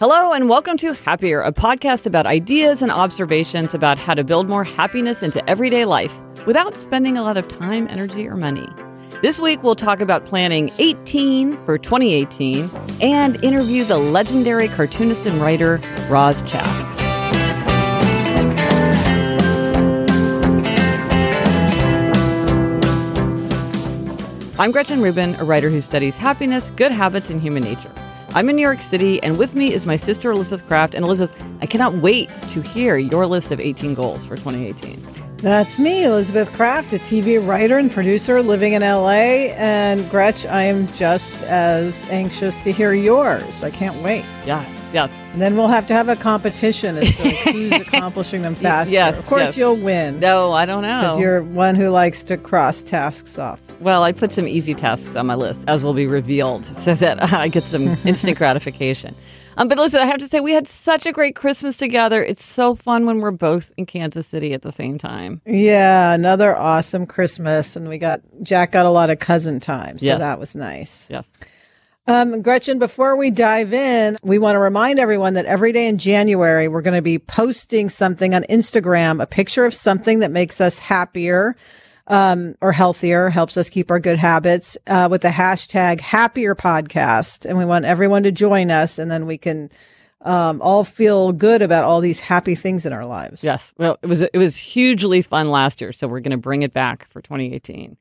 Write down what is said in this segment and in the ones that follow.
Hello, and welcome to Happier, a podcast about ideas and observations about how to build more happiness into everyday life without spending a lot of time, energy, or money. This week, we'll talk about planning 18 for 2018 and interview the legendary cartoonist and writer Roz Chast. I'm Gretchen Rubin, a writer who studies happiness, good habits, and human nature. I'm in New York City, and with me is my sister Elizabeth Kraft. And Elizabeth, I cannot wait to hear your list of 18 goals for 2018. That's me, Elizabeth Kraft, a TV writer and producer living in LA. And Gretch, I am just as anxious to hear yours. I can't wait. Yes, yes. And then we'll have to have a competition as to who's accomplishing them faster. Yes, of course, yes. you'll win. No, I don't know. Because you're one who likes to cross tasks off. Well, I put some easy tasks on my list, as will be revealed, so that I get some instant gratification. Um, but listen, I have to say, we had such a great Christmas together. It's so fun when we're both in Kansas City at the same time. Yeah, another awesome Christmas. And we got, Jack got a lot of cousin time. So Yes. that was nice. Yes. Um, Gretchen, before we dive in, we want to remind everyone that every day in January, we're going to be posting something on Instagram, a picture of something that makes us happier. Um, or healthier, helps us keep our good habits, uh, with the hashtag happier podcast. And we want everyone to join us and then we can, um, all feel good about all these happy things in our lives. Yes. Well, it was it was hugely fun last year, so we're going to bring it back for 2018.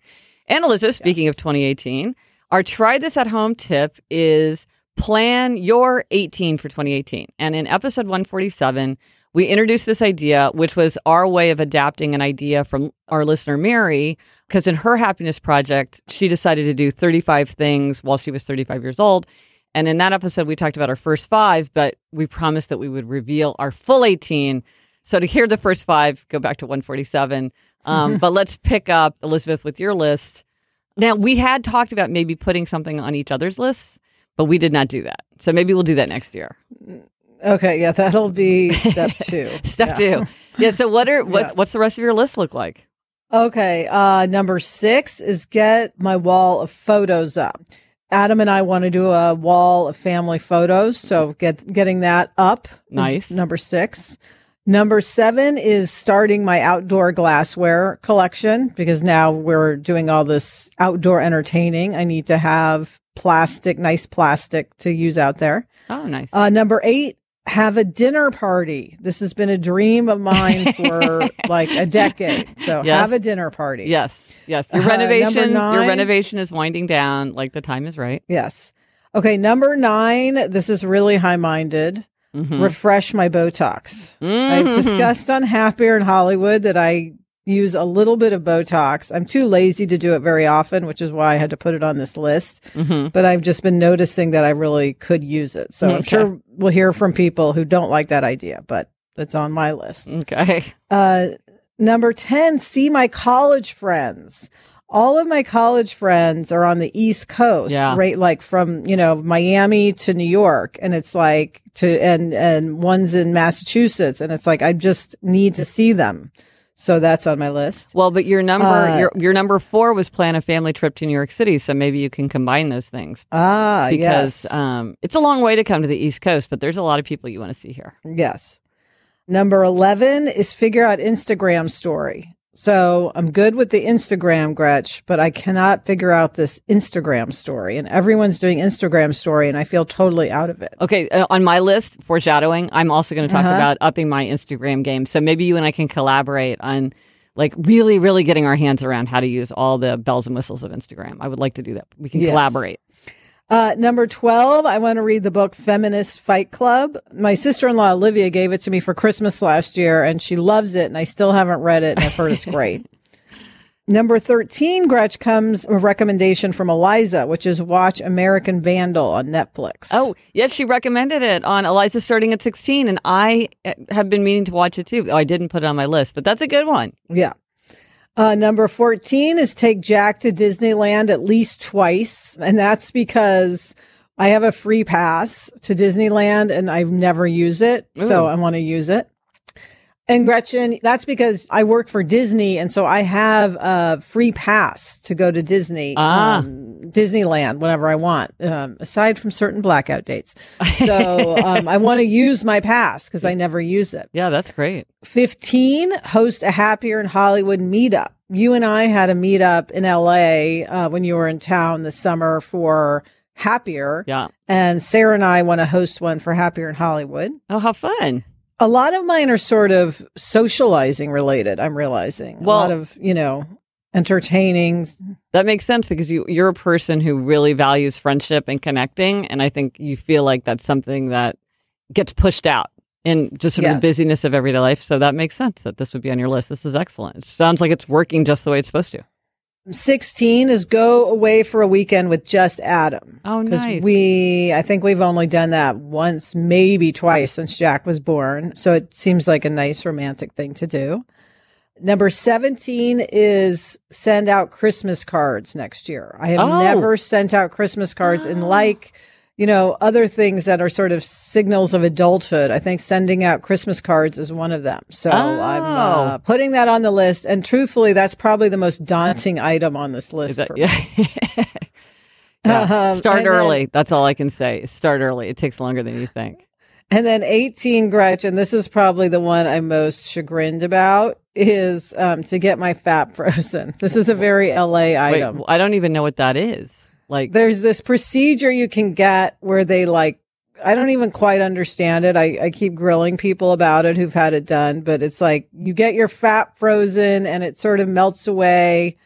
And Elizabeth, speaking of 2018, our try this at home tip is plan your 18 for 2018. And in episode 147, we introduced this idea, which was our way of adapting an idea from our listener Mary, because in her happiness project, she decided to do 35 things while she was 35 years old. And in that episode, we talked about our first five, but we promised that we would reveal our full 18. So to hear the first five, go back to 147. Um, but let's pick up, Elizabeth, with your list. Now, we had talked about maybe putting something on each other's lists, but we did not do that. So maybe we'll do that next year. Okay. Yeah. That'll be step two. Step Yeah. two. Yeah. So what are what, Yeah. what's the rest of your list look like? Okay. Uh, number six is get my wall of photos up. Adam and I want to do a wall of family photos. So get, getting that up. Nice. Number six. Number seven is starting my outdoor glassware collection because now we're doing all this outdoor entertaining. I need to have plastic, nice plastic to use out there. Oh, nice. Uh, number eight, have a dinner party. This has been a dream of mine for like a decade. So Yes. have a dinner party. yes. Yes. Your uh, renovation, your renovation is winding down. Like the time is right. Yes. Okay. Number nine, this is really high Mhm. Refresh my Botox. I've Mhm. discussed on Happier in Hollywood that I use a little bit of Botox. I'm too lazy to do it very often, which is why I had to put it on this list. Mhm. But I've just been noticing that I really could use it. So I'm sure we'll hear from people who don't like that idea, but it's on my list. Okay. Uh, number 10, see my college friends. All of my college friends are on the East Coast, Yeah. right? Like from, you know, Miami to New York. And it's like to, and, and one's in Massachusetts. And it's like, I just need to see them. So that's on my list. Well, but your number Uh, your your number four was plan a family trip to New York City, so maybe you can combine those things Ah, because yes. um, it's a long way to come to the East Coast, but there's a lot of people you want to see here. Yes. Number 11 is figure out Instagram story. So I'm good with the Instagram, Gretch, but I cannot figure out this Instagram story. And everyone's doing Instagram story, and I feel totally out of it. Okay, uh, on my list, foreshadowing, I'm also going to talk Uh-huh. about upping my Instagram game. So maybe you and I can collaborate on like really, really getting our hands around how to use all the bells and whistles of Instagram. I would like to do that. We can Yes. collaborate. Uh, number 12, I want to read the book Feminist Fight Club. My sister-in-law, Olivia, gave it to me for Christmas last year and she loves it and I still haven't read it and I've heard it's great. Number 13, Gretch, comes a recommendation from Eliza, which is watch American Vandal on Netflix. Oh, yes, she recommended it on Eliza starting at 16, and I uh, have been meaning to watch it too. I didn't put it on my list, but that's a good one. Yeah. Uh, number 14 is take Jack to Disneyland at least twice. And that's because I have a free pass to Disneyland and I've never used it. So I want to use it. And Gretchen, that's because I work for Disney. And so I have a free pass to go to Disney. Ah. Um, Disneyland whenever I want, um, aside from certain blackout dates. So um, I want to use my pass because I never use it. Yeah, that's great. 15, host a Happier in Hollywood meetup. You and I had a meetup in LA uh, when you were in town this summer for Happier. Yeah. And Sarah and I want to host one for Happier in Hollywood. Oh, how fun. A lot of mine are sort of socializing related, I'm realizing. Well- a lot of, you know, entertaining. That makes sense because you you're a person who really values friendship and connecting, and I think you feel like that's something that gets pushed out in just sort of Yes. the busyness of everyday life. So that makes sense that this would be on your list. This is excellent. It sounds like it's working just the way it's supposed to. 16 is go away for a weekend with just Adam. Oh, Because nice. we, I think we've only done that once, maybe twice since Jack was born. So it seems like a nice romantic thing to do. Number 17 is send out Christmas cards next year. I have Oh. never sent out Christmas cards and like, you know, other things that are sort of signals of adulthood. I think sending out Christmas cards is one of them. So I'm uh, Oh. putting that on the list. And truthfully, that's probably the most daunting item on this list. That- for yeah. Yeah. Um, Start and then- early. That's all I can say. Start early. It takes longer than you think. And then 18, Gretchen, this is probably the one I'm most chagrined about, is um, to get my fat frozen. This is a very LA Wait, item. I don't even know what that is. Like, There's this procedure you can get where they like, I don't even quite understand it. I, I keep grilling people about it who've had it done, but it's like you get your fat frozen and it sort of melts away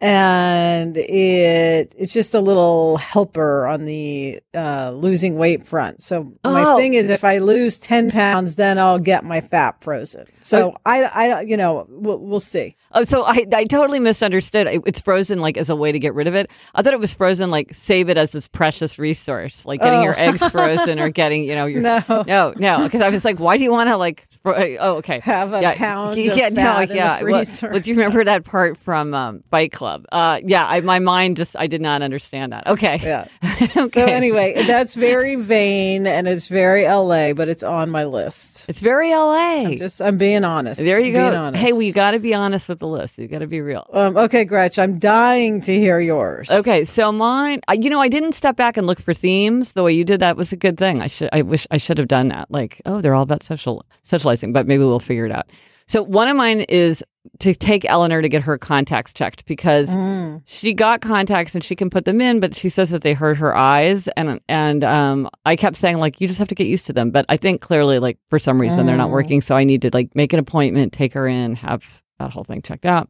and it it's just a little helper on the uh losing weight front so my Oh. thing is if i lose 10 pounds then i'll get my fat frozen so i i you know we'll, we'll see Oh, so I, I totally misunderstood. It's frozen like as a way to get rid of it. I thought it was frozen like save it as this precious resource, like getting Oh. your eggs frozen or getting, you know, your No. no, no. Because I was like, why do you want to like? Fro- oh, okay. Have a pound of yeah, no, yeah. Well, well, do you remember that part from um, Fight Club? Uh, yeah, I, my mind just I did not understand that. Okay. yeah okay. so anyway that's very vain and it's very la but it's on my list it's very LA. just i'm being honest there you Being go. Hey, you got to be honest with the list. You got to be real. um, okay gretch i'm dying to hear yours Okay, so mine, you know, I didn't step back and look for themes the way you did. That was a good thing. I should, I wish I should have done that. Like, oh, they're all about social socializing, but maybe we'll figure it out. So one of mine is to take Eleanor to get her contacts checked because Mm. she got contacts and she can put them in, but she says that they hurt her eyes, and and um, I kept saying like you just have to get used to them, but I think clearly like for some reason they're not Mm. working, so I need to like make an appointment, take her in, have that whole thing checked out.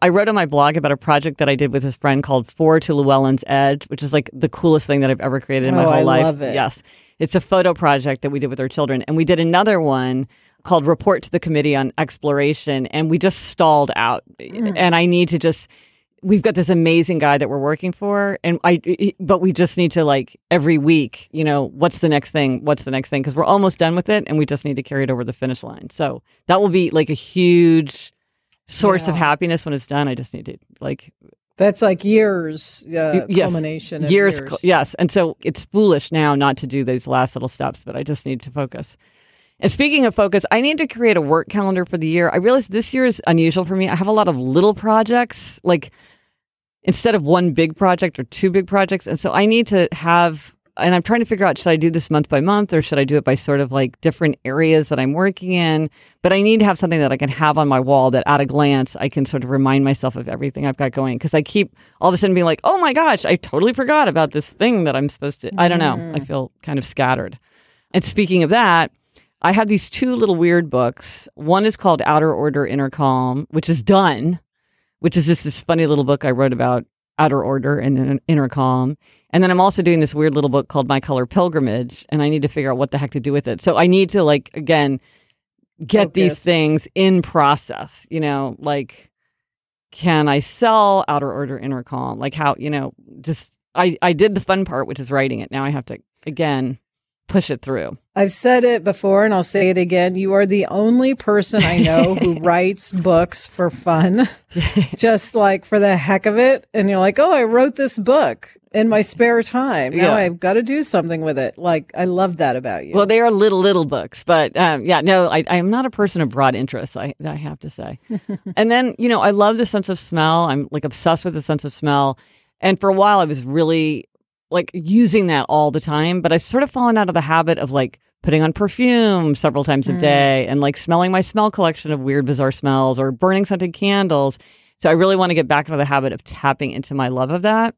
I wrote on my blog about a project that I did with his friend called Four to Llewellyn's Edge, which is like the coolest thing that I've ever created in my Oh, whole I life. love it. Yes. It's a photo project that we did with our children. And we did another one called Report to the Committee on Exploration. And we just stalled out. Mm. And I need to just, we've got this amazing guy that we're working for. And I, but we just need to like every week, you know, what's the next thing? What's the next thing? Cause we're almost done with it and we just need to carry it over the finish line. So that will be like a huge, source of happiness when it's done. I just need to like That's like years, uh, yes, culmination of years, years. yes. And so it's foolish now not to do these last little steps, but I just need to focus. And speaking of focus, I need to create a work calendar for the year. I realize this year is unusual for me. I have a lot of little projects, like instead of one big project or two big projects. And so I need to have, and I'm trying to figure out should I do this month by month or should I do it by sort of like different areas that I'm working in? But I need to have something that I can have on my wall that at a glance I can sort of remind myself of everything I've got going. Cause I keep all of a sudden being like, oh my gosh, I totally forgot about this thing that I'm supposed to. I don't know. I mm. feel kind of scattered. And speaking of that, I have these two little weird books. One is called Outer Order Inner Calm, which is done, which is just this funny little book I wrote about outer order and in- inner calm. And then I'm also doing this weird little book called My Color Pilgrimage, and I need to figure out what the heck to do with it. So I need to like again get these things in process, you know, like can I sell outer order inner calm? Like how, you know, just I I did the fun part, which is writing it. Now I have to again push it through. I've said it before and I'll say it again. You are the only person I know who writes books for fun, just like for the heck of it. And you're like, oh, I wrote this book in my spare time. Now Yeah. I've got to do something with it. Like, I love that about you. Well, they are little, little books, but um, yeah, no, I, am not a person of broad interests. I, I have to say. and then, you know, I love the sense of smell. I'm like obsessed with the sense of smell. And for a while, I was really like using that all the time, but I've sort of fallen out of the habit of like putting on perfume several times a Mm. day and like smelling my smell collection of weird, bizarre smells or burning scented candles. So I really want to get back into the habit of tapping into my love of that.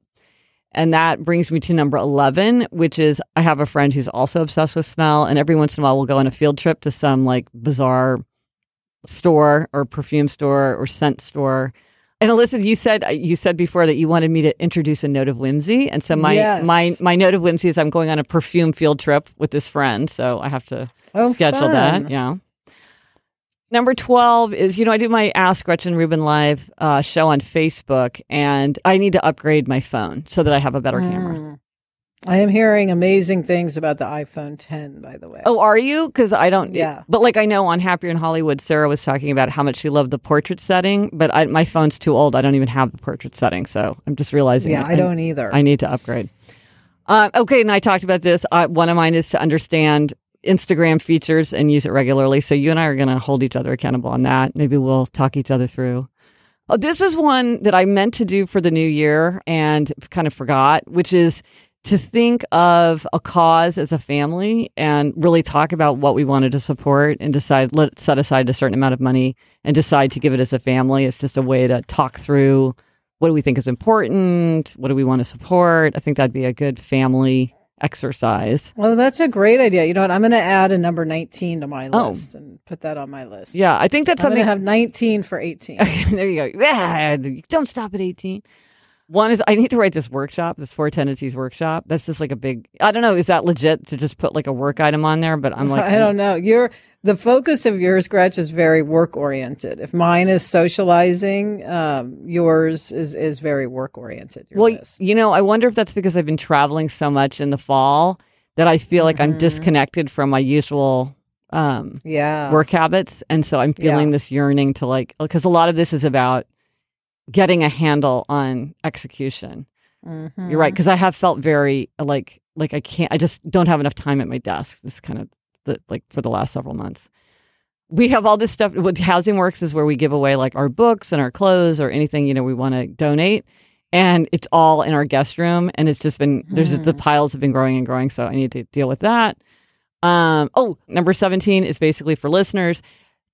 And that brings me to number 11, which is I have a friend who's also obsessed with smell. And every once in a while, we'll go on a field trip to some like bizarre store or perfume store or scent store. And Alyssa, you said you said before that you wanted me to introduce a note of whimsy, and so my Yes. my my note of whimsy is I'm going on a perfume field trip with this friend, so I have to Oh, schedule fun. that. Yeah. Number 12 is, you know, I do my Ask Gretchen Rubin Live uh, show on Facebook, and I need to upgrade my phone so that I have a better camera. I am hearing amazing things about the iPhone 10, by the way. Oh, are you? Because I don't. Yeah. But like I know on Happier in Hollywood, Sarah was talking about how much she loved the portrait setting, but I, my phone's too old. I don't even have the portrait setting. So I'm just realizing. yeah, that I don't either. I need to upgrade. Uh, okay, and I talked about this. Uh, one of mine is to understand Instagram features and use it regularly. So you and I are going to hold each other accountable on that. Maybe we'll talk each other through. Oh, this is one that I meant to do for the new year and kind of forgot, which is to think of a cause as a family and really talk about what we wanted to support and decide, let set aside a certain amount of money and decide to give it as a family. It's just a way to talk through what do we think is important? What do we want to support? I think that'd be a good family exercise. well, that's a great idea. You know what? I'm going to add a number 19 to my Oh. list and put that on my list. Yeah, I think that's I'm something. to have 19 for 18. okay, there you go. Yeah, don't stop at 18. One is I need to write this workshop, this four tendencies workshop. That's just like a big. I don't know. Is that legit to just put like a work item on there? But I'm like, I don't know. Your the focus of yours, Gretch, is very work oriented. If mine is socializing, um, yours is is very work oriented. Well, you know, I wonder if that's because I've been traveling so much in the fall that I feel like I'm Mhm. disconnected from my usual um, yeah, work habits, and so I'm feeling Yeah. this yearning to like because a lot of this is about getting a handle on execution. Mhm. You're right because I have felt very like like I can't. I just don't have enough time at my desk. This kind of the like for the last several months. We have all this stuff. What Housing Works is where we give away like our books and our clothes or anything you know we want to donate, and it's all in our guest room. And it's just been there's just the piles have been growing and growing. So I need to deal with that. Um. Oh, number seventeen is basically for listeners.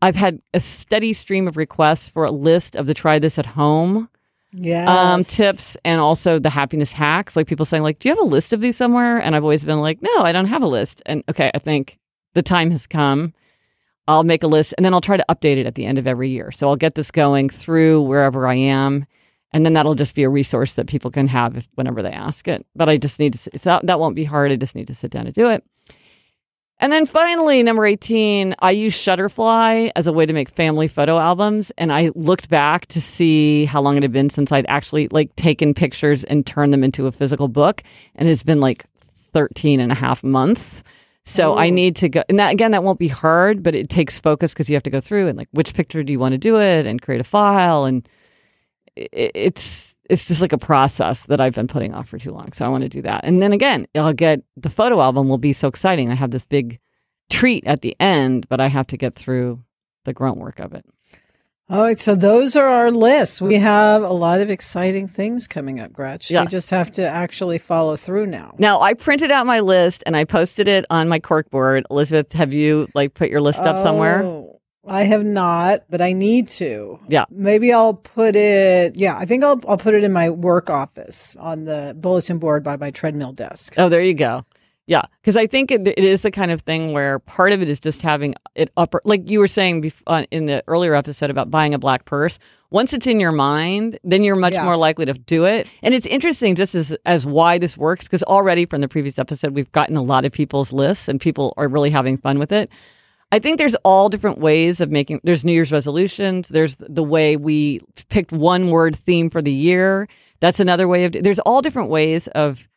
I've had a steady stream of requests for a list of the try this at home Yes. um, tips and also the happiness hacks. Like people saying, like, do you have a list of these somewhere? And I've always been like, no, I don't have a list. And okay, I think the time has come. I'll make a list and then I'll try to update it at the end of every year. So I'll get this going through wherever I am. And then that'll just be a resource that people can have if, whenever they ask it. But I just need to, not, that won't be hard. I just need to sit down and do it. And then finally, number 18, I use Shutterfly as a way to make family photo albums. And I looked back to see how long it had been since I'd actually like taken pictures and turned them into a physical book. And it's been like 13 and a half months. So I need to go. And that, again, that won't be hard, but it takes focus because you have to go through and like, which picture do you want to do it and create a file. And it, it's, it's just like a process that I've been putting off for too long. So I want to do that. And then again, I'll get the photo album will be so exciting. I have this big treat at the end, but I have to get through the grunt work of it. All right, so those are our lists. We have a lot of exciting things coming up, Gretch. Yes. We just have to actually follow through now. Now I printed out my list and I posted it on my corkboard. Elizabeth, have you like put your list up somewhere? Oh, I have not, but I need to. Yeah. Maybe I'll put it. Yeah, I think I'll I'll put it in my work office on the bulletin board by my treadmill desk. Oh, there you go. Yeah, because I think it, it is the kind of thing where part of it is just having it upper, like you were saying bef- uh, in the earlier episode about buying a black purse. Once it's in your mind, then you're much Yeah. more likely to do it. And it's interesting just as as why this works because already from the previous episode we've gotten a lot of people's lists and people are really having fun with it. I think there's all different ways of making. There's New Year's resolutions. There's the way we picked one word theme for the year. That's another way of. There's all different ways of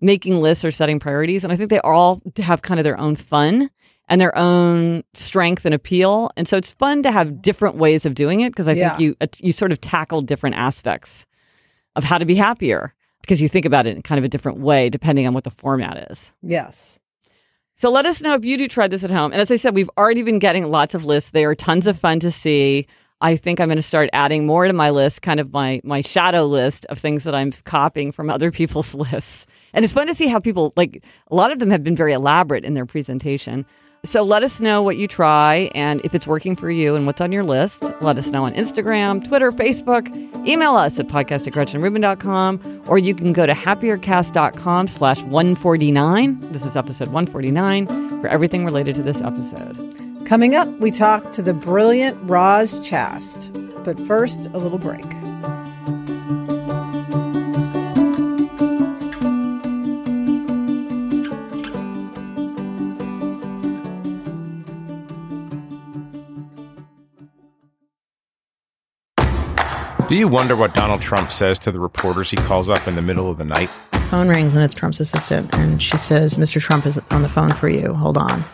making lists or setting priorities, and I think they all have kind of their own fun and their own strength and appeal. And so it's fun to have different ways of doing it because I Yeah. think you you sort of tackle different aspects of how to be happier because you think about it in kind of a different way depending on what the format is. Yes. So let us know if you do try this at home. And as I said, we've already been getting lots of lists. They are tons of fun to see. I think I'm going to start adding more to my list, kind of my my shadow list of things that I'm copying from other people's lists. And it's fun to see how people like a lot of them have been very elaborate in their presentation. So let us know what you try and if it's working for you and what's on your list. Let us know on Instagram, Twitter, Facebook. Email us at podcast at GretchenRubin.com or you can go to happiercast.com slash 149. This is episode 149 for everything related to this episode. Coming up, we talk to the brilliant Roz Chast. But first, a little break. Do you wonder what Donald Trump says to the reporters he calls up in the middle of the night? Phone rings and it's Trump's assistant, and she says, Mr. Trump is on the phone for you. Hold on.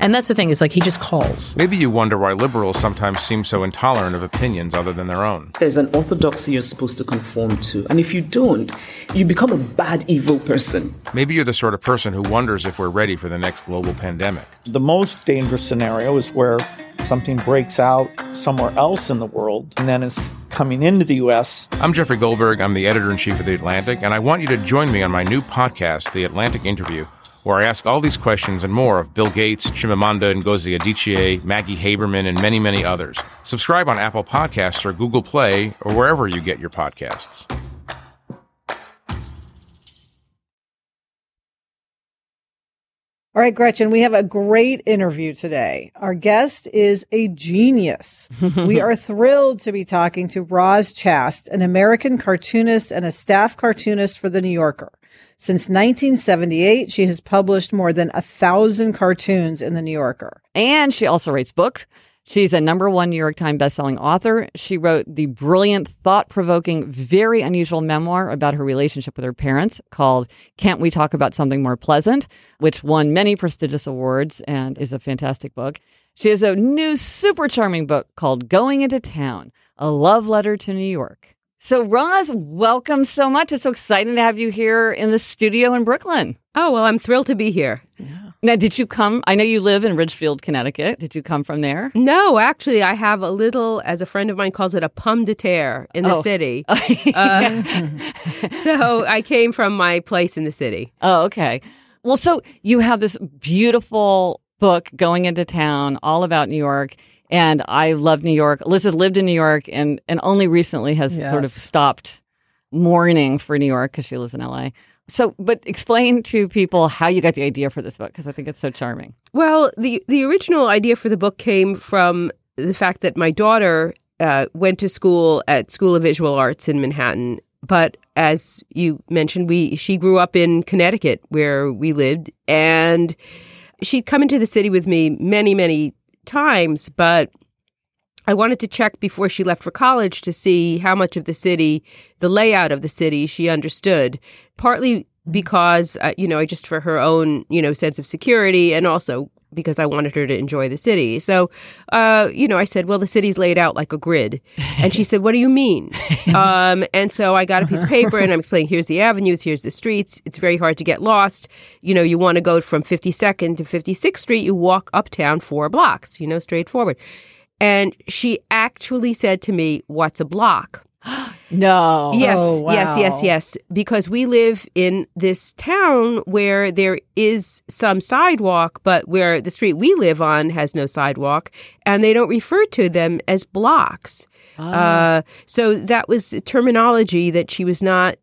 And that's the thing, is like he just calls. Maybe you wonder why liberals sometimes seem so intolerant of opinions other than their own. There's an orthodoxy you're supposed to conform to. And if you don't, you become a bad, evil person. Maybe you're the sort of person who wonders if we're ready for the next global pandemic. The most dangerous scenario is where something breaks out somewhere else in the world and then is coming into the U.S. I'm Jeffrey Goldberg. I'm the editor in chief of The Atlantic, and I want you to join me on my new podcast, The Atlantic Interview, where I ask all these questions and more of Bill Gates, Chimamanda Ngozi Adichie, Maggie Haberman, and many, many others. Subscribe on Apple Podcasts or Google Play or wherever you get your podcasts. All right, Gretchen, we have a great interview today. Our guest is a genius. we are thrilled to be talking to Roz Chast, an American cartoonist and a staff cartoonist for The New Yorker. Since 1978, she has published more than a thousand cartoons in The New Yorker. And she also writes books. She's a number one New York Times bestselling author. She wrote the brilliant, thought provoking, very unusual memoir about her relationship with her parents called Can't We Talk About Something More Pleasant, which won many prestigious awards and is a fantastic book. She has a new, super charming book called Going Into Town, a love letter to New York. So, Roz, welcome so much. It's so exciting to have you here in the studio in Brooklyn. Oh, well, I'm thrilled to be here. Now, did you come? I know you live in Ridgefield, Connecticut. Did you come from there? No, actually, I have a little, as a friend of mine calls it, a pomme de terre in the Oh. city. uh, so I came from my place in the city. Oh, okay. Well, so you have this beautiful book going into town all about New York. And I love New York. Elizabeth lived in New York and, and only recently has sort of stopped mourning for New York because she lives in LA. So, but explain to people how you got the idea for this book because I think it's so charming. Well, the the original idea for the book came from the fact that my daughter uh, went to school at School of Visual Arts in Manhattan. But as you mentioned, we she grew up in Connecticut where we lived, and she'd come into the city with me many, many times. But I wanted to check before she left for college to see how much of the city, the layout of the city, she understood. Partly because, uh, you know, I just for her own, you know, sense of security and also because I wanted her to enjoy the city. So, uh, you know, I said, well, the city's laid out like a grid. And she said, what do you mean? um, and so I got a piece of paper and I'm explaining, here's the avenues, here's the streets. It's very hard to get lost. You know, you want to go from 52nd to 56th Street, you walk uptown four blocks, you know, straightforward. And she actually said to me, what's a block? No. Yes, Oh, yes, yes, yes. Because we live in this town where there is some sidewalk, but where the street we live on has no sidewalk, and they don't refer to them as blocks. Uh, so that was terminology that she was not,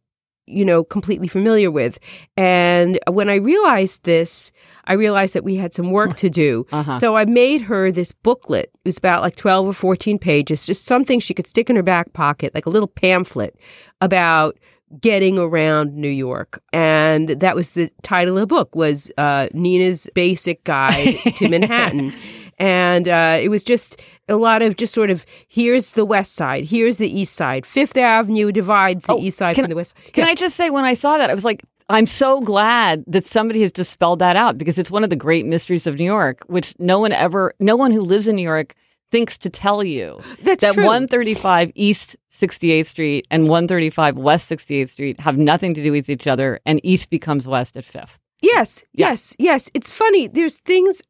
you know, completely familiar with. And when I realized this, I realized that we had some work to do. So I made her this booklet. It was about like 12 or 14 pages, just something she could stick in her back pocket, like a little pamphlet about getting around New York. And that was the title of the book was uh, Nina's Basic Guide to Manhattan. And uh, it was just a lot of just sort of here's the west side, here's the east side. Fifth Avenue divides the oh, east side from the west. Can Yeah. I just say, when I saw that, I was like, I'm so glad that somebody has just spelled that out because it's one of the great mysteries of New York, which no one ever, no one who lives in New York thinks to tell you. That's that true. 135 East 68th Street and 135 West 68th Street have nothing to do with each other, and East becomes West at Fifth. Yes, Yeah. yes, yes. It's funny. There's things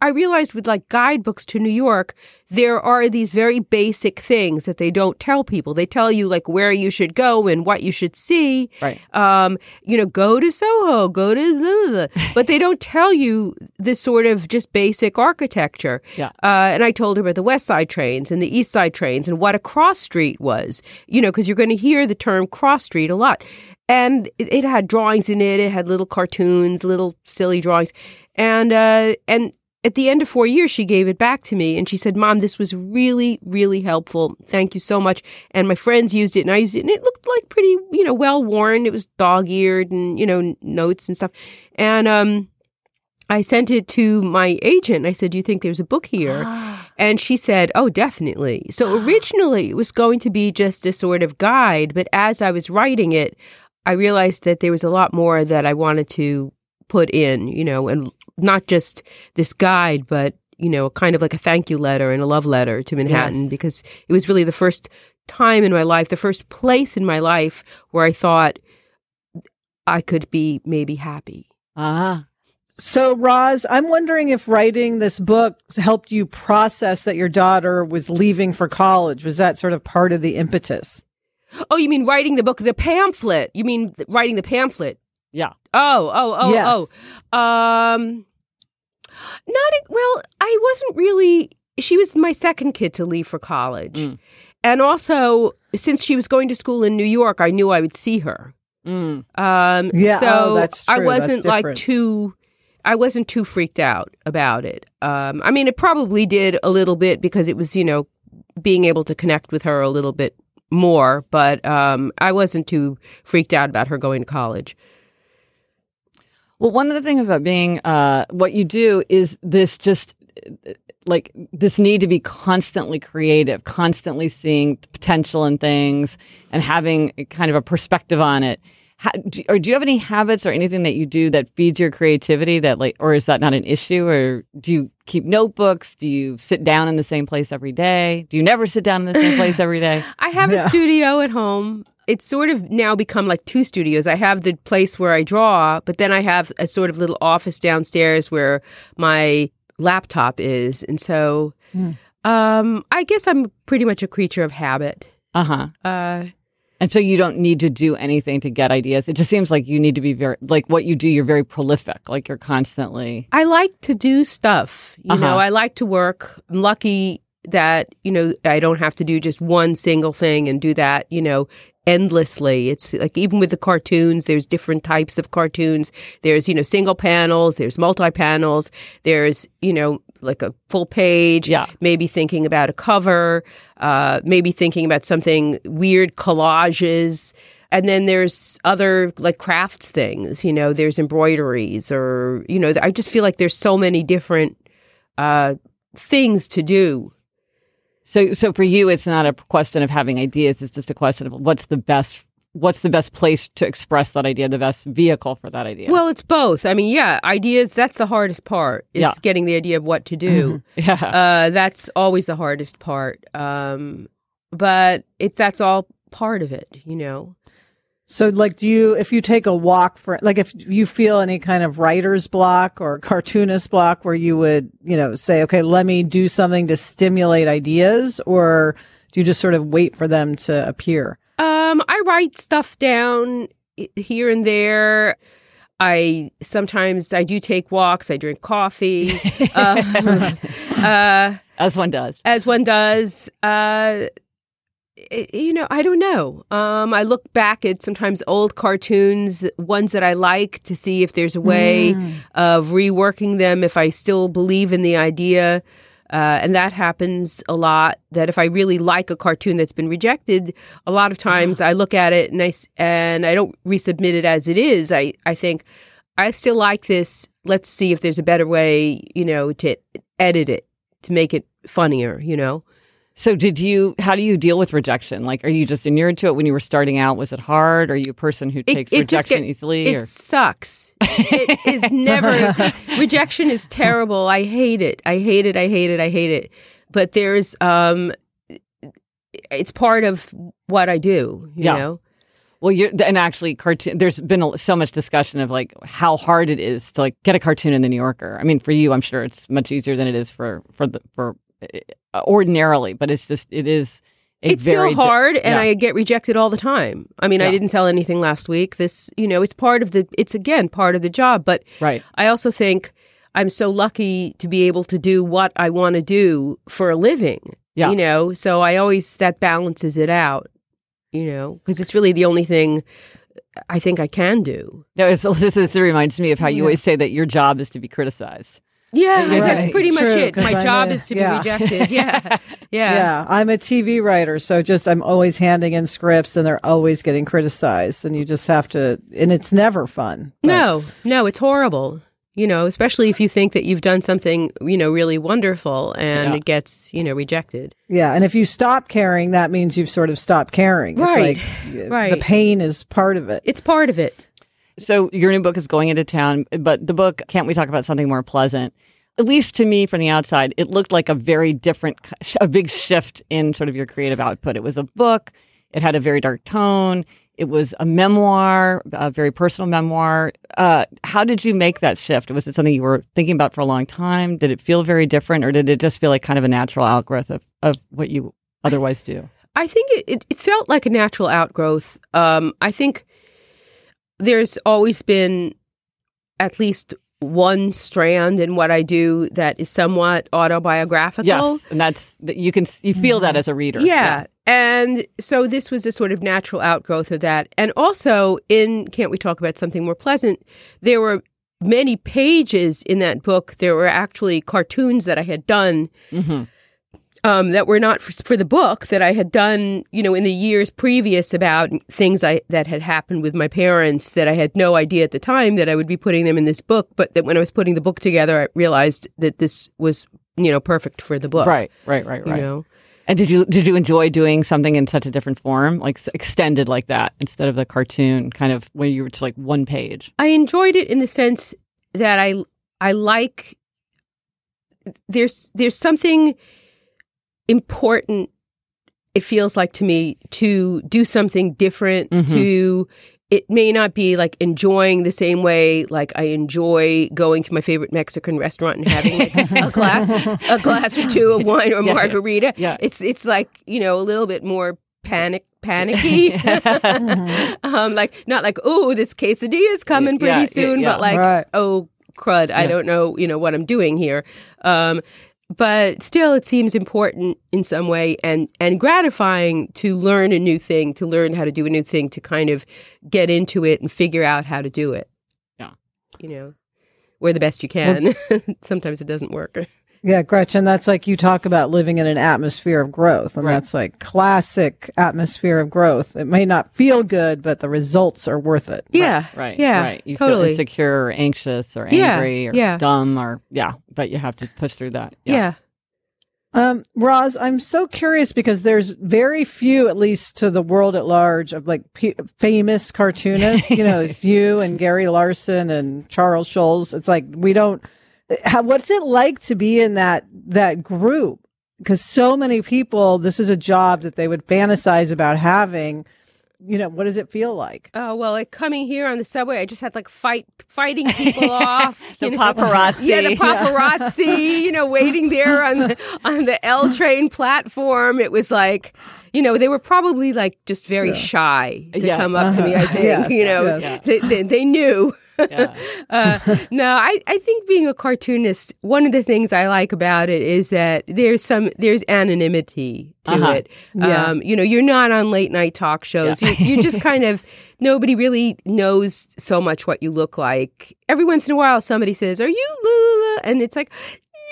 I realized with like guidebooks to New York, there are these very basic things that they don't tell people. They tell you like where you should go and what you should see. Right. Um, you know, go to Soho, go to, blah, blah, blah. but they don't tell you this sort of just basic architecture. Yeah. Uh, and I told her about the West Side trains and the East Side trains and what a cross street was, you know, because you're going to hear the term cross street a lot. And it, it had drawings in it. It had little cartoons, little silly drawings. And, uh, and, at the end of four years, she gave it back to me and she said, Mom, this was really, really helpful. Thank you so much. And my friends used it and I used it and it looked like pretty, you know, well worn. It was dog eared and, you know, notes and stuff. And, um, I sent it to my agent. I said, Do you think there's a book here? and she said, Oh, definitely. So originally it was going to be just a sort of guide, but as I was writing it, I realized that there was a lot more that I wanted to put in, you know, and not just this guide, but you know, kind of like a thank you letter and a love letter to Manhattan Yes. because it was really the first time in my life, the first place in my life where I thought I could be maybe happy. Ah. So, Roz, I'm wondering if writing this book helped you process that your daughter was leaving for college. Was that sort of part of the impetus? Oh, you mean writing the book, the pamphlet? You mean writing the pamphlet? Yeah. Oh, oh, oh, Yes. oh. Um, not well. I wasn't really. She was my second kid to leave for college, Mm. and also since she was going to school in New York, I knew I would see her. Mm. Um, Yeah, so oh, that's I true. That's wasn't like too. I wasn't too freaked out about it. Um, I mean, it probably did a little bit because it was, you know, being able to connect with her a little bit more, but um, I wasn't too freaked out about her going to college. Well, one of the things about being uh, what you do is this just like this need to be constantly creative, constantly seeing potential in things and having kind of a perspective on it. How, do, or do you have any habits or anything that you do that feeds your creativity that like, or is that not an issue? Or do you keep notebooks? Do you sit down in the same place every day? Do you never sit down in the same place every day? I have Yeah. a studio at home. It's sort of now become like two studios. I have the place where I draw, but then I have a sort of little office downstairs where my laptop is. And so um, I guess I'm pretty much a creature of habit. Uh huh. Uh, And so you don't need to do anything to get ideas. It just seems like you need to be very, like what you do, you're very prolific. Like you're constantly. I like to do stuff. You know, Uh-huh. I like to work. I'm lucky that, you know, I don't have to do just one single thing and do that, you know, endlessly. It's like even with the cartoons, there's different types of cartoons. There's, you know, single panels, there's multi panels, there's, you know, like a full page, Yeah. maybe thinking about a cover, uh, maybe thinking about something weird collages. And then there's other like crafts things, you know, there's embroideries or, you know, I just feel like there's so many different uh, things to do. So, so for you, it's not a question of having ideas. It's just a question of what's the best, what's the best place to express that idea, the best vehicle for that idea. Well, it's both. I mean, yeah, ideas, that's the hardest part, is Yeah. getting the idea of what to do. yeah. uh, that's always the hardest part. Um, but it, that's all part of it, you know. So, like, do you, if you take a walk for, like, if you feel any kind of writer's block or cartoonist block where you would, you know, say, okay, let me do something to stimulate ideas, or do you just sort of wait for them to appear? Um, I write stuff down here and there. I sometimes I do take walks. I drink coffee, uh, uh, As one does. as one does. Uh, i- you know, I don't know. Um, I look back at sometimes old cartoons, ones that I like, to see if there's a way of reworking them. If I still believe in the idea. Uh, and that happens a lot. That if I really like a cartoon that's been rejected, a lot of times I look at it and I and I don't resubmit it as it is. I I think I still like this. Let's see if there's a better way, you know, to edit it to make it funnier. You know, So did you, how do you deal with rejection? Like, are you just inured to it when you were starting out? Was it hard? Are you a person who takes just rejection get- easily? It or? sucks. it is never rejection is terrible. I hate it. I hate it. I hate it. I hate it. But there's um, it's part of what I do. You Yeah. know. Well, you're, and actually, cartoon. There's been a, so much discussion of like how hard it is to like get a cartoon in the New Yorker. I mean, for you, I'm sure it's much easier than it is for for the for Uh, ordinarily, but it's just it is. A it's still di- hard and yeah. i get rejected all the time i mean i didn't sell anything last week this you know it's part of the it's again part of the job but Right. i also think i'm so lucky to be able to do what i want to do for a living Yeah. you know so i always that balances it out you know because it's really the only thing i think i can do No, it's, just, this reminds me of how you always say that your job is to be criticized. Yeah Right. that's pretty It's much true, it my I'm job a- is to yeah. be rejected yeah yeah Yeah, I'm a TV writer, so just I'm always handing in scripts, and they're always getting criticized, and you just have to, and it's never fun. But- No, no, it's horrible. You know, especially if you think that you've done something, you know, really wonderful and Yeah. it gets, you know, rejected. Yeah, and if you stop caring, that means you've sort of stopped caring. Right, It's like, right. The pain is part of it. It's part of it. So your new book is going into town, but the book, can't we talk about something more pleasant? At least to me from the outside, it looked like a very different, a big shift in sort of your creative output. It was a book. It had a very dark tone. It was a memoir, a very personal memoir. Uh, how did you make that shift? Was it something you were thinking about for a long time? Did it feel very different, or did it just feel like kind of a natural outgrowth of, of what you otherwise do? I think it, it, felt like a natural outgrowth. Um, I think there's always been at least one strand in what I do that is somewhat autobiographical. Yes, and that's that you can you feel that as a reader. Yeah. And so this was a sort of natural outgrowth of that. And also in Can't We Talk About Something More Pleasant, there were many pages in that book. There were actually cartoons that I had done Mhm. Um, that were not for, for the book that I had done, you know, in the years previous about things I that had happened with my parents that I had no idea at the time that I would be putting them in this book. But that when I was putting the book together, I realized that this was, you know, perfect for the book. Right, right, right, right. You know. And did you did you enjoy doing something in such a different form, like extended like that, instead of the cartoon kind of when you were just like one page? I enjoyed it in the sense that I I like there's there's something important it feels like to me to do something different Mhm. to it may not be like enjoying the same way like I enjoy going to my favorite Mexican restaurant and having like a glass a glass or two of wine or Yeah. margarita. Yeah. It's it's like, you know, a little bit more panic panicky. um like not like, oh, this quesadilla is coming pretty Yeah, yeah, soon, yeah. but like, Right. oh crud, I don't know, you know, what I'm doing here. Um but still it seems important in some way and and gratifying to learn a new thing to learn how to do a new thing to kind of get into it and figure out how to do it. Yeah. you know where the best you can. Sometimes it doesn't work Yeah, Gretchen, that's like you talk about living in an atmosphere of growth, and Right. that's like classic atmosphere of growth. It may not feel good, but the results are worth it. yeah Right, yeah right. You feel totally insecure or anxious or Yeah, angry or yeah. dumb or yeah, but you have to push through that. yeah. Um, Roz, I'm so curious because there's very few, at least to the world at large, of like p- famous cartoonists. you know, it's you and Gary Larson and Charles Schulz. It's like we don't. How, what's it like to be in that that group? Because so many people, this is a job that they would fantasize about having. You know, what does it feel like? Oh well, like coming here on the subway, I just had like fight fighting people off. The you know. paparazzi. Yeah, the paparazzi. You know, waiting there on the on the L train platform. It was like, you know, they were probably like just very shy to Yeah. come up to uh-huh. me. I think Yes, you know yes. they, they they knew. Yeah. uh, no, I, I think being a cartoonist, one of the things I like about it is that there's some there's anonymity to Uh-huh. it. Yeah. Um, you know, you're not on late night talk shows. You, you just kind of nobody really knows so much what you look like. Every once in a while, somebody says, "Are you Lula?" And it's like.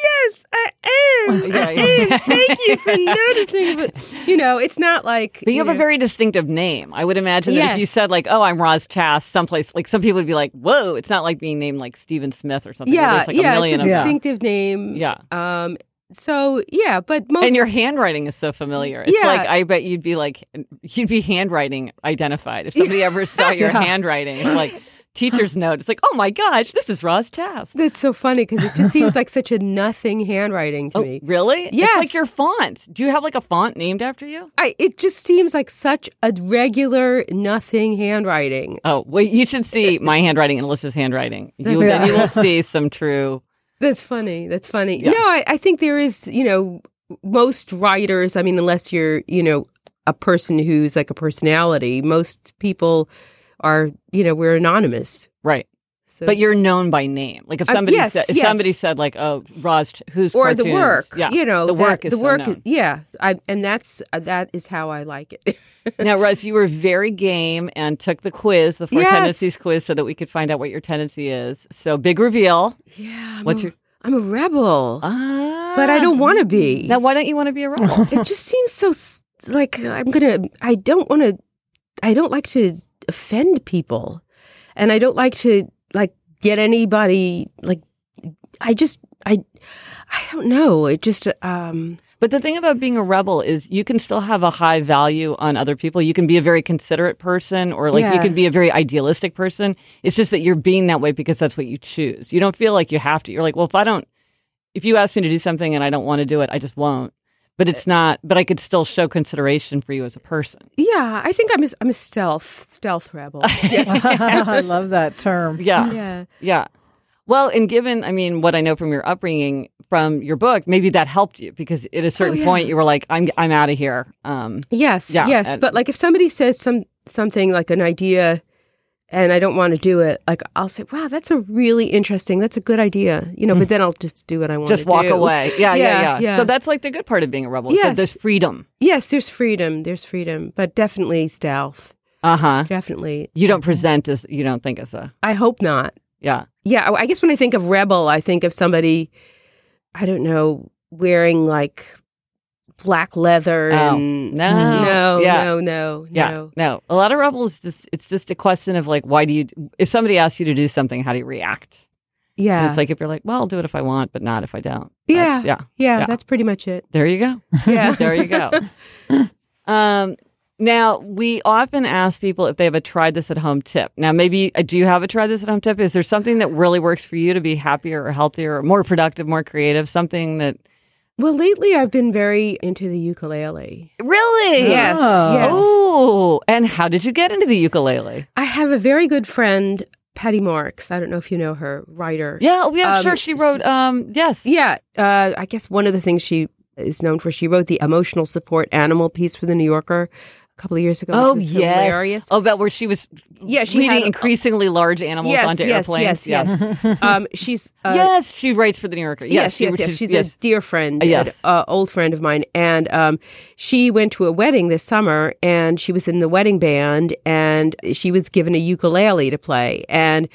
Yes, I am. Yeah, I am. Thank you for noticing. But you know, it's not like. But you have know, a very distinctive name. I would imagine that if you said like, "Oh, I'm Roz Chast," someplace like some people would be like, "Whoa!" It's not like being named like Stephen Smith or something. yeah, there's, like yeah, a million it's a of them. distinctive name. Yeah. Um. So yeah, but most And your handwriting is so familiar. It's Yeah. like I bet you'd be like you'd be handwriting identified if somebody ever saw your Yeah. handwriting. Like teacher's note. It's like, oh my gosh, this is Roz Chast. That's so funny because it just seems like such a nothing handwriting to Oh, me. really? It's like your font. Do you have like a font named after you? I, it just seems like such a regular nothing handwriting. Oh, well, you should see my handwriting and Alyssa's handwriting. You, Then you will see some true. That's funny. That's funny. Yeah. No, I, I think there is, you know, most writers, I mean, unless you're, you know, a person who's like a personality, most people are, you know, we're anonymous. Right. So, But you're known by name. Like if Uh, somebody yes, said, if yes. somebody said like, "Oh, Roz, who's or the work, Yeah, you know, the that- work is the so work, known. yeah. I, and that's uh, that is how I like it. now, Roz, you were very game and took the quiz, the four Yes. tendencies quiz, so that we could find out what your tendency is. So, big reveal. yeah, I'm What's a, your? I'm a rebel, Ah. but I don't want to be. Now, why don't you want to be a rebel? it just seems so s- like I'm gonna. I don't want to. I don't like to offend people, and I don't like to like get anybody like. I just I I don't know. It just um But the thing about being a rebel is you can still have a high value on other people. You can be a very considerate person or like you can be a very idealistic person. It's just that you're being that way because that's what you choose. You don't feel like you have to. You're like, well, if I don't, if you ask me to do something and I don't want to do it, I just won't. But it's not, but I could still show consideration for you as a person. yeah. I think I'm a, I'm a stealth stealth rebel. I love that term. Yeah. yeah. Yeah. Well, and given, I mean, what I know from your upbringing, from your book, maybe that helped you because at a certain yeah. point you were like, I'm, I'm out of here. Um, Yes, Yeah, yes. and- but like if somebody says some something like an idea and I don't want to do it, like I'll say, Wow, that's a really interesting, that's a good idea. You know, but then I'll just do what I want just to walk do. away. Yeah, yeah, Yeah, yeah, yeah. So that's like the good part of being a rebel. Yes. There's freedom. Yes, there's freedom. There's freedom. But definitely stealth. Uh huh. Definitely. You don't present as, you don't think as a, I hope not. yeah. Yeah, I guess when I think of rebel, I think of somebody I don't know, wearing like black leather Oh, and no. no, Yeah. no, no, Yeah. no. No. A lot of rebels just, it's just a question of like, why do you, if somebody asks you to do something, how do you react? And Yeah. It's like if you're like, well, I'll do it if I want, but not if I don't. yeah. That's- yeah. yeah. yeah. that's pretty much it. There you go. Yeah. there you go. Um, now we often ask people if they have a try this at home tip. Now, maybe uh, do you have a try this at home tip? Is there something that really works for you to be happier or healthier or more productive, more creative? Something that Well, lately I've been very into the ukulele. really, Yes, Oh. yes. Oh, and how did you get into the ukulele? I have a very good friend, Patty Marx. I don't know if you know her, writer. Yeah, oh, yeah, Um, sure. She wrote, um, yes, Yeah. Uh, I guess one of the things she is known for, she wrote the emotional support animal piece for the New Yorker a couple of years ago. Oh, yes. hilarious. Oh, about where she was Yeah, she leading had- increasingly large animals yes, onto yes, airplanes. yes, yes, um, she's uh, yes, she writes for the New Yorker. Yes, she- yes, yes. she's- She's, a dear friend, Uh, yes. an uh, old friend of mine, and um, she went to a wedding this summer, and she was in the wedding band, and she was given a ukulele to play, and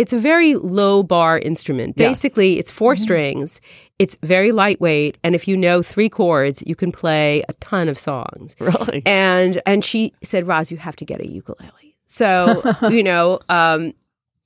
it's a very low bar instrument. Yeah. Basically, it's 4 strings. It's very lightweight, and if you know three chords, you can play a ton of songs. really. And and she said, Roz, you have to get a ukulele. So, you know, um,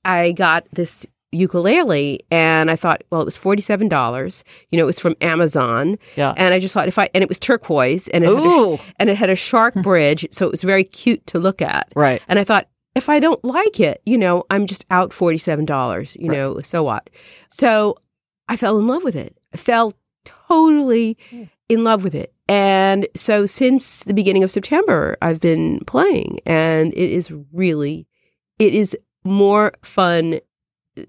I got this ukulele and I thought, well, it was $47. You know, it was from Amazon. Yeah. And I just thought if I, and it was turquoise and it, had a, and it had a shark bridge. So it was very cute to look at. Right. And I thought, if I don't like it, you know, I'm just out $47, you know, so what? So I fell in love with it. I fell totally hmm. in love with it. And so since the beginning of September, I've been playing and it is really, it is more fun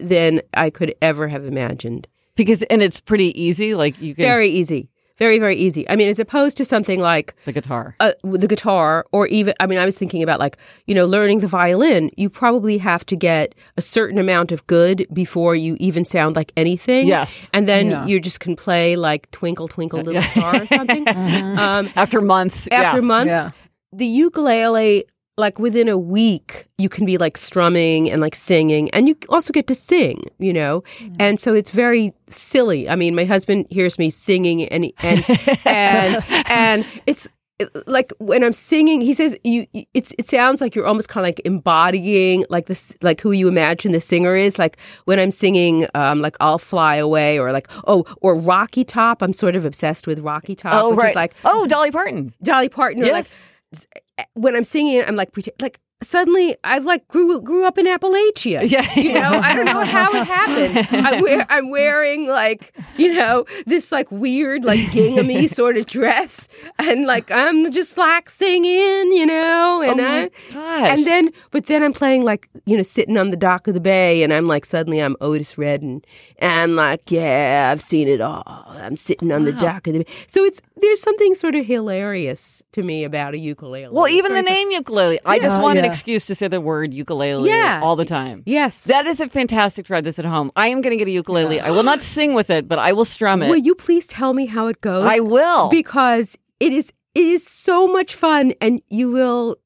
than I could ever have imagined. Because, and it's pretty easy. Like you can, Very easy. Very, very easy. I mean, as opposed to something like the guitar. uh, the guitar or even i mean i was thinking about like you know learning the violin you probably have to get a certain amount of good before you even sound like anything Yes. and then Yeah. you just can play like twinkle twinkle little star or something um, After months. after yeah. months Yeah. the ukulele like within a week you can be like strumming and like singing and you also get to sing you know and so it's very silly i mean my husband hears me singing and and and and it's like when i'm singing he says you it's it sounds like you're almost kind of like embodying like this like who you imagine the singer is like when i'm singing um like i'll fly away or like oh or rocky top i'm sort of obsessed with rocky top Oh, which right. is like oh, Dolly Parton. Dolly Parton or Yes. like Eh, when I'm singing, I'm like, like suddenly I've like grew grew up in Appalachia. Yeah. You know, I don't know how it happened. I'm, wear, I'm wearing like, you know, this like weird, like ginghamy sort of dress. And like, I'm just like singing, you know, and Oh my I, gosh. and then, but then I'm playing like, you know, sitting on the dock of the bay and I'm like, suddenly I'm Otis Redding and like, yeah, I've seen it all. I'm sitting on the dock of the bay. So it's, there's something sort of hilarious to me about a ukulele. Well, even the fun. name ukulele. I just Yeah. want an Yeah. Excuse to say the word ukulele Yeah. all the time. Yes. That is a fantastic try this at home. I am going to get a ukulele. I will not sing with it, but I will strum it. Will you please tell me how it goes? I will. because it is it is so much fun, and you will.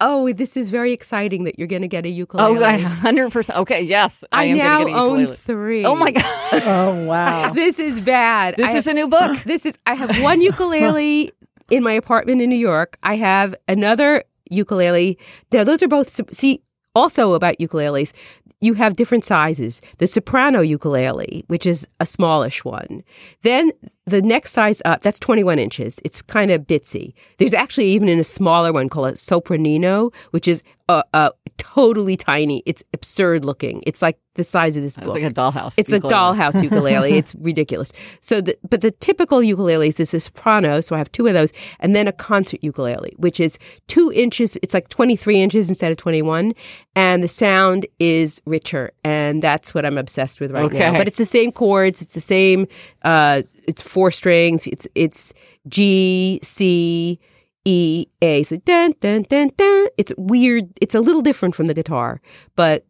Oh, this is very exciting that you're going to get a ukulele. oh, I 100%. Okay, yes. I, I, am now get a own three. Oh my god. Oh, wow. This is bad. This I is have- a new book. This is. I have one ukulele in my apartment in New York. I have another ukulele. Now, those are both. See, also about ukuleles, you have different sizes. The soprano ukulele, which is a smallish one. Then the next size up, that's 21 inches. It's kind of bitsy. There's actually even in a smaller one called a sopranino, which is a, uh, totally tiny. It's absurd looking. It's like the size of this book. It's like a dollhouse. It's ukulele. a dollhouse ukulele. it's ridiculous. So, the, but the typical ukuleles is a soprano. So I have two of those, and then a concert ukulele, which is two inches. It's like twenty three inches instead of twenty one, and the sound is richer, and that's what I'm obsessed with right now. But it's the same chords. It's the same. Uh, it's four strings. It's it's G C. E A so dun dun dun dun. It's weird. It's a little different from the guitar, but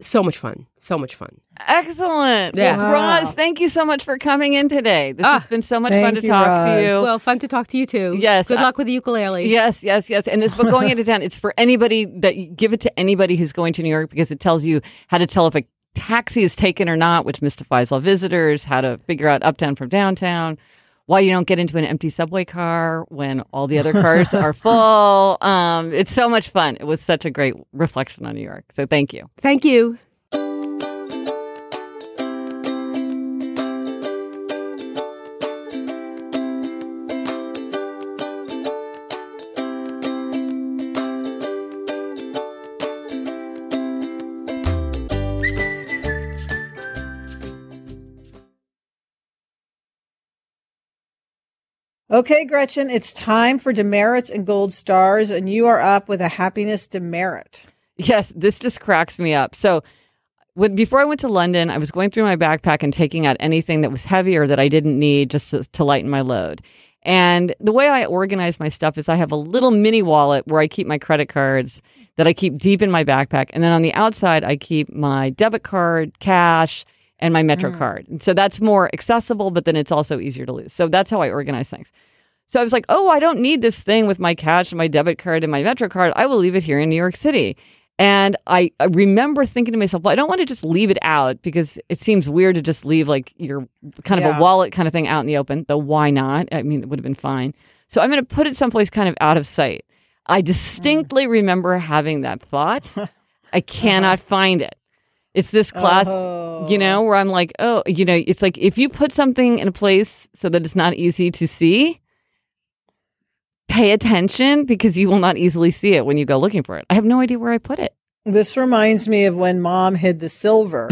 so much fun. So much fun. Excellent. Yeah. Well, Wow. Roz, thank you so much for coming in today. This Ah, has been so much fun thank to you, talk Roz. to you. Well, fun to talk to you too. Yes, Good I- luck with the ukulele. Yes, yes, yes. And this book going into town, it's for anybody that you give it to anybody who's going to New York because it tells you how to tell if a taxi is taken or not, which mystifies all visitors, how to figure out uptown from downtown, why you don't get into an empty subway car when all the other cars are full. Um, it's so much fun. It was such a great reflection on New York. So thank you. Thank you. Okay, Gretchen, it's time for demerits and gold stars, and you are up with a happiness demerit. Yes, this just cracks me up. So, when, before I went to London, I was going through my backpack and taking out anything that was heavy or that I didn't need just to, to lighten my load. And the way I organize my stuff is I have a little mini wallet where I keep my credit cards that I keep deep in my backpack. And then on the outside, I keep my debit card, cash, and my Metro mm. card. And so that's more accessible, but then it's also easier to lose. So that's how I organize things. So I was like, oh, I don't need this thing with my cash and my debit card and my Metro card. I will leave it here in New York City. And I, I remember thinking to myself, well, I don't want to just leave it out because it seems weird to just leave like your kind of Yeah. a wallet kind of thing out in the open. Though why not? I mean, it would have been fine. So I'm going to put it someplace kind of out of sight. I mm. distinctly remember having that thought. I uh-huh. cannot find it. It's this class, you know, oh. where I'm like, oh, you know, it's like if you put something in a place so that it's not easy to see, pay attention because you will not easily see it when you go looking for it. I have no idea where I put it. This reminds me of when mom hid the silver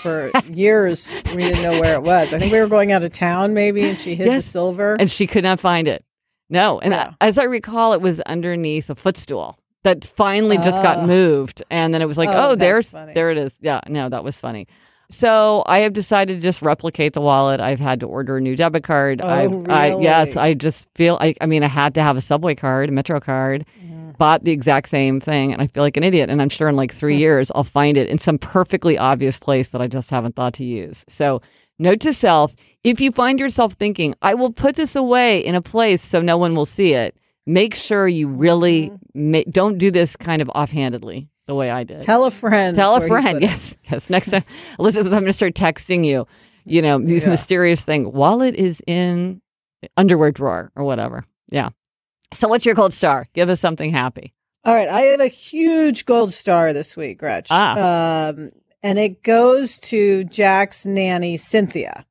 for years. We didn't know where it was. I think we were going out of town, maybe, and she hid Yes. the silver. And she could not find it. No. And Yeah. I, as I recall, it was underneath a footstool that finally just got moved. And then it was like, Oh, oh, there's, funny. there it is. Yeah. No, that was funny. So I have decided to just replicate the wallet. I've had to order a new debit card. Oh, I've, I, yes. I just feel I, I mean, I had to have a subway card, a metro card. Mm-hmm. Bought the exact same thing, and I feel like an idiot. And I'm sure in like three years, I'll find it in some perfectly obvious place that I just haven't thought to use. So, note to self: if you find yourself thinking, "I will put this away in a place so no one will see it," make sure you really Mm-hmm. ma- don't do this kind of offhandedly the way I did. Tell a friend. Tell a friend. Yes, yes. Next time, Elizabeth, I'm going to start texting you. You know these Yeah. mysterious thing. Wallet is in underwear drawer or whatever. Yeah. So, what's your gold star? Give us something happy. All right, I have a huge gold star this week, Gretch. Ah. Um, and it goes to Jack's nanny, Cynthia.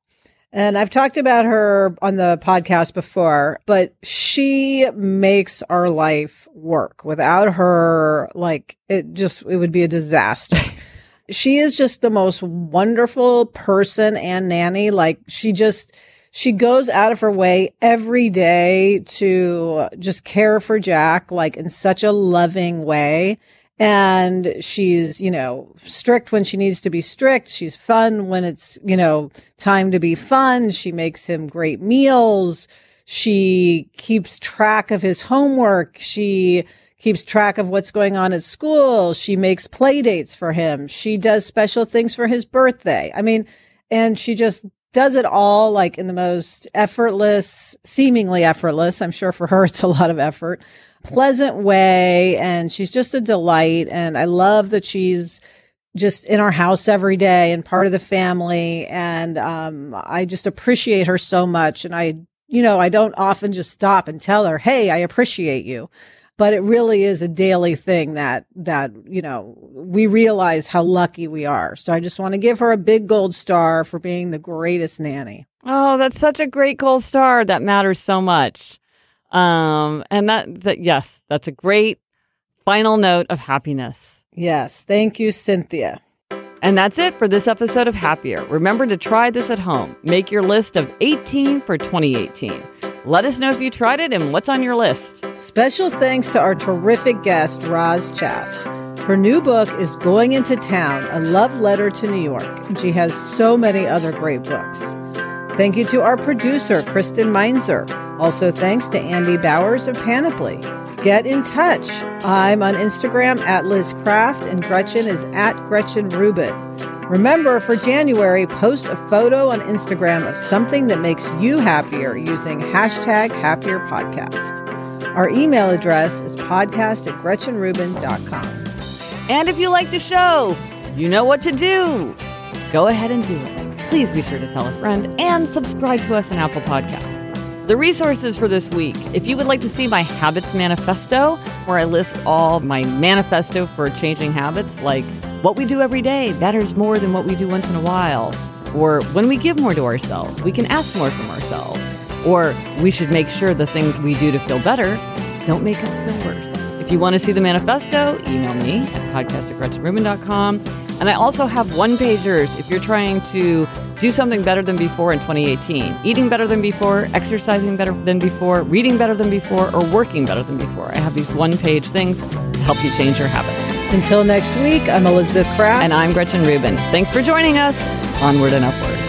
And I've talked about her on the podcast before, but she makes our life work. Without her, like it just, it would be a disaster. she is just the most wonderful person and nanny. Like she just, she goes out of her way every day to just care for Jack, like in such a loving way and she's, you know, strict when she needs to be strict. She's fun when it's, you know, time to be fun. She makes him great meals. She keeps track of his homework. She keeps track of what's going on at school. She makes play dates for him. She does special things for his birthday. I mean, and she just does it all like in the most effortless, seemingly effortless. I'm sure for her, it's a lot of effort pleasant way. And she's just a delight. And I love that she's just in our house every day and part of the family. And, um, I just appreciate her so much. And I, you know, I don't often just stop and tell her, Hey, I appreciate you. But it really is a daily thing that, that, you know, we realize how lucky we are. So I just want to give her a big gold star for being the greatest nanny. Oh, that's such a great gold star. That matters so much. Um, and that, that, yes, that's a great final note of happiness. Yes. Thank you, Cynthia. And that's it for this episode of Happier. Remember to try this at home. Make your list of 18 for 2018. Let us know if you tried it and what's on your list. Special thanks to our terrific guest, Roz Chast. Her new book is Going Into Town, a love letter to New York, and she has so many other great books. Thank you to our producer, Kristen Meinzer. Also, thanks to Andy Bowers of Panoply. Get in touch. I'm on Instagram at Liz Craft, and Gretchen is at Gretchen Rubin. Remember, for January, post a photo on Instagram of something that makes you happier using hashtag Happier Podcast. Our email address is podcast at GretchenRubin.com. And if you like the show, you know what to do. Go ahead and do it please be sure to tell a friend and subscribe to us on Apple Podcasts. The resources for this week if you would like to see my Habits Manifesto, where I list all my manifesto for changing habits, like what we do every day matters more than what we do once in a while, or when we give more to ourselves, we can ask more from ourselves, or we should make sure the things we do to feel better don't make us feel worse. If you want to see the manifesto, email me at podcast at. And I also have one pagers if you're trying to do something better than before in 2018. Eating better than before, exercising better than before, reading better than before, or working better than before. I have these one page things to help you change your habits. Until next week, I'm Elizabeth Craft. And I'm Gretchen Rubin. Thanks for joining us. Onward and upward.